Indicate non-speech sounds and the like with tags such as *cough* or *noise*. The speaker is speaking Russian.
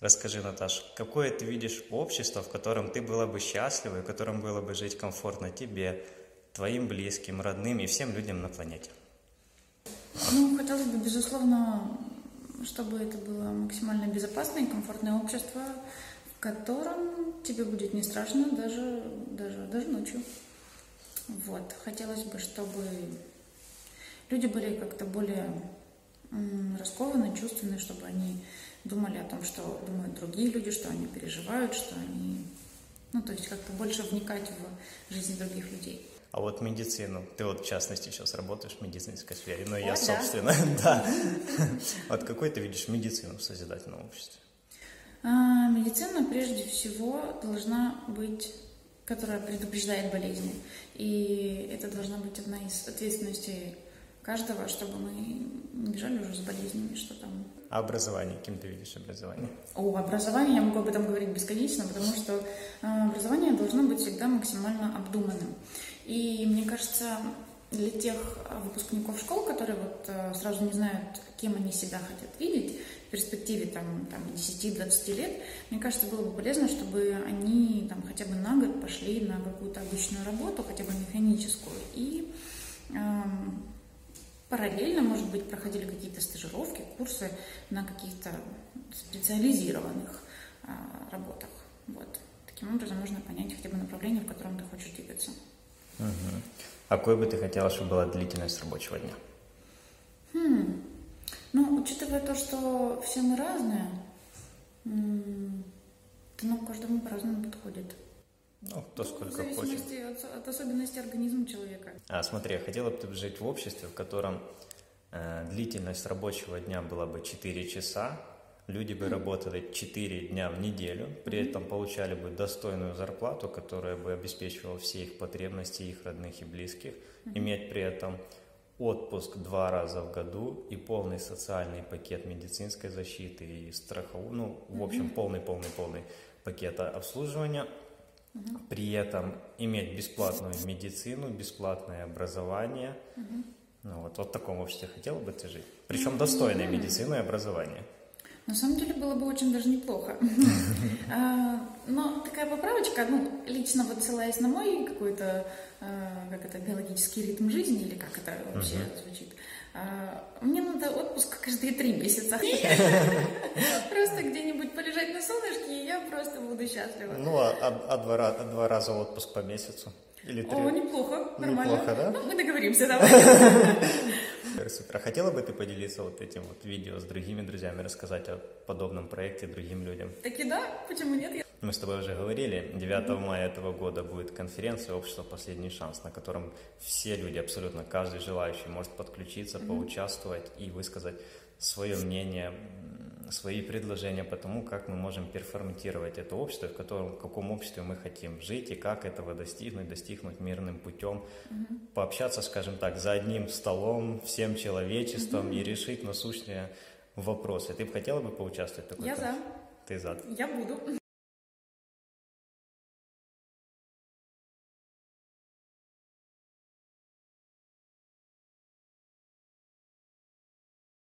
Расскажи, Наташ, какое ты видишь общество, в котором ты была бы счастлива и в котором было бы жить комфортно тебе, твоим близким, родным и всем людям на планете? Ну, хотелось бы, безусловно, чтобы это было максимально безопасное и комфортное общество, в котором тебе будет не страшно даже, даже, даже ночью. Вот. Хотелось бы, чтобы люди были как-то более раскованы, чувственны, чтобы они думали о том, что думают другие люди, что они переживают, что они... Ну, то есть как-то больше вникать в жизнь других людей. А вот медицину, ты вот в частности сейчас работаешь в медицинской сфере, ну и О, я, да. собственно, *laughs* да. Вот какой ты видишь медицину в созидательном обществе? А, медицина прежде всего должна быть, которая предупреждает болезни. И это должна быть одна из ответственностей каждого, чтобы мы не бежали уже с болезнями, что там. Образование, кем ты видишь образование? О образовании я могу об этом говорить бесконечно, потому что а, образование должно быть всегда максимально обдуманным. И мне кажется, для тех выпускников школ, которые вот а, сразу не знают, кем они себя хотят видеть в перспективе там, там 10-20 лет, мне кажется, было бы полезно, чтобы они там хотя бы на год пошли на какую-то обычную работу, хотя бы механическую, и ам, параллельно, может быть, проходили какие-то стажировки, курсы на каких-то специализированных а, работах. Вот. Таким образом можно понять хотя бы направление, в котором ты хочешь двигаться. Мгм. А какой бы ты хотела, чтобы была длительность рабочего дня? Хм. Ну, учитывая то, что все мы разные, нам каждому по-разному подходит. Ну, кто в сколько хочет. зависимости от, от особенностей организма человека. А, смотри, я хотела бы ты жить в обществе, в котором э, длительность рабочего дня была бы 4 часа, люди бы работали 4 дня в неделю, при этом получали бы достойную зарплату, которая бы обеспечивала все их потребности, их родных и близких, иметь при этом отпуск два раза в году и полный социальный пакет медицинской защиты и страховой, ну, в общем, полный-полный-полный пакет обслуживания, при этом иметь бесплатную медицину, бесплатное образование. Ну, вот, вот в таком обществе хотела бы ты жить. Причем достойной медицины и образования. На самом деле было бы очень даже неплохо. *laughs* А, Но такая поправочка, ну, лично вот ссылаясь на мой какой-то, а, как это, биологический ритм жизни, или как это вообще звучит, а, мне надо отпуск каждые три месяца. *laughs* просто буду счастлива. Ну, а, а- а два, а два раза отпуск по месяцу? Или три? О, неплохо, нормально. Неплохо, да? Ну, мы договоримся, давай. Супер. А хотела бы ты поделиться вот этим вот видео с другими друзьями, рассказать о подобном проекте другим людям? Таки да, почему нет? Мы с тобой уже говорили, 9 мая этого года будет конференция «Общество. Последний шанс», на котором все люди, абсолютно каждый желающий может подключиться, поучаствовать и высказать свое мнение, свои предложения по тому, как мы можем перформатировать это общество, в котором, в каком обществе мы хотим жить и как этого достигнуть, достигнуть мирным путем, пообщаться, скажем так, за одним столом, всем человечеством и решить насущные вопросы. Ты бы хотела бы поучаствовать в такой Я за. Ты за. Я буду.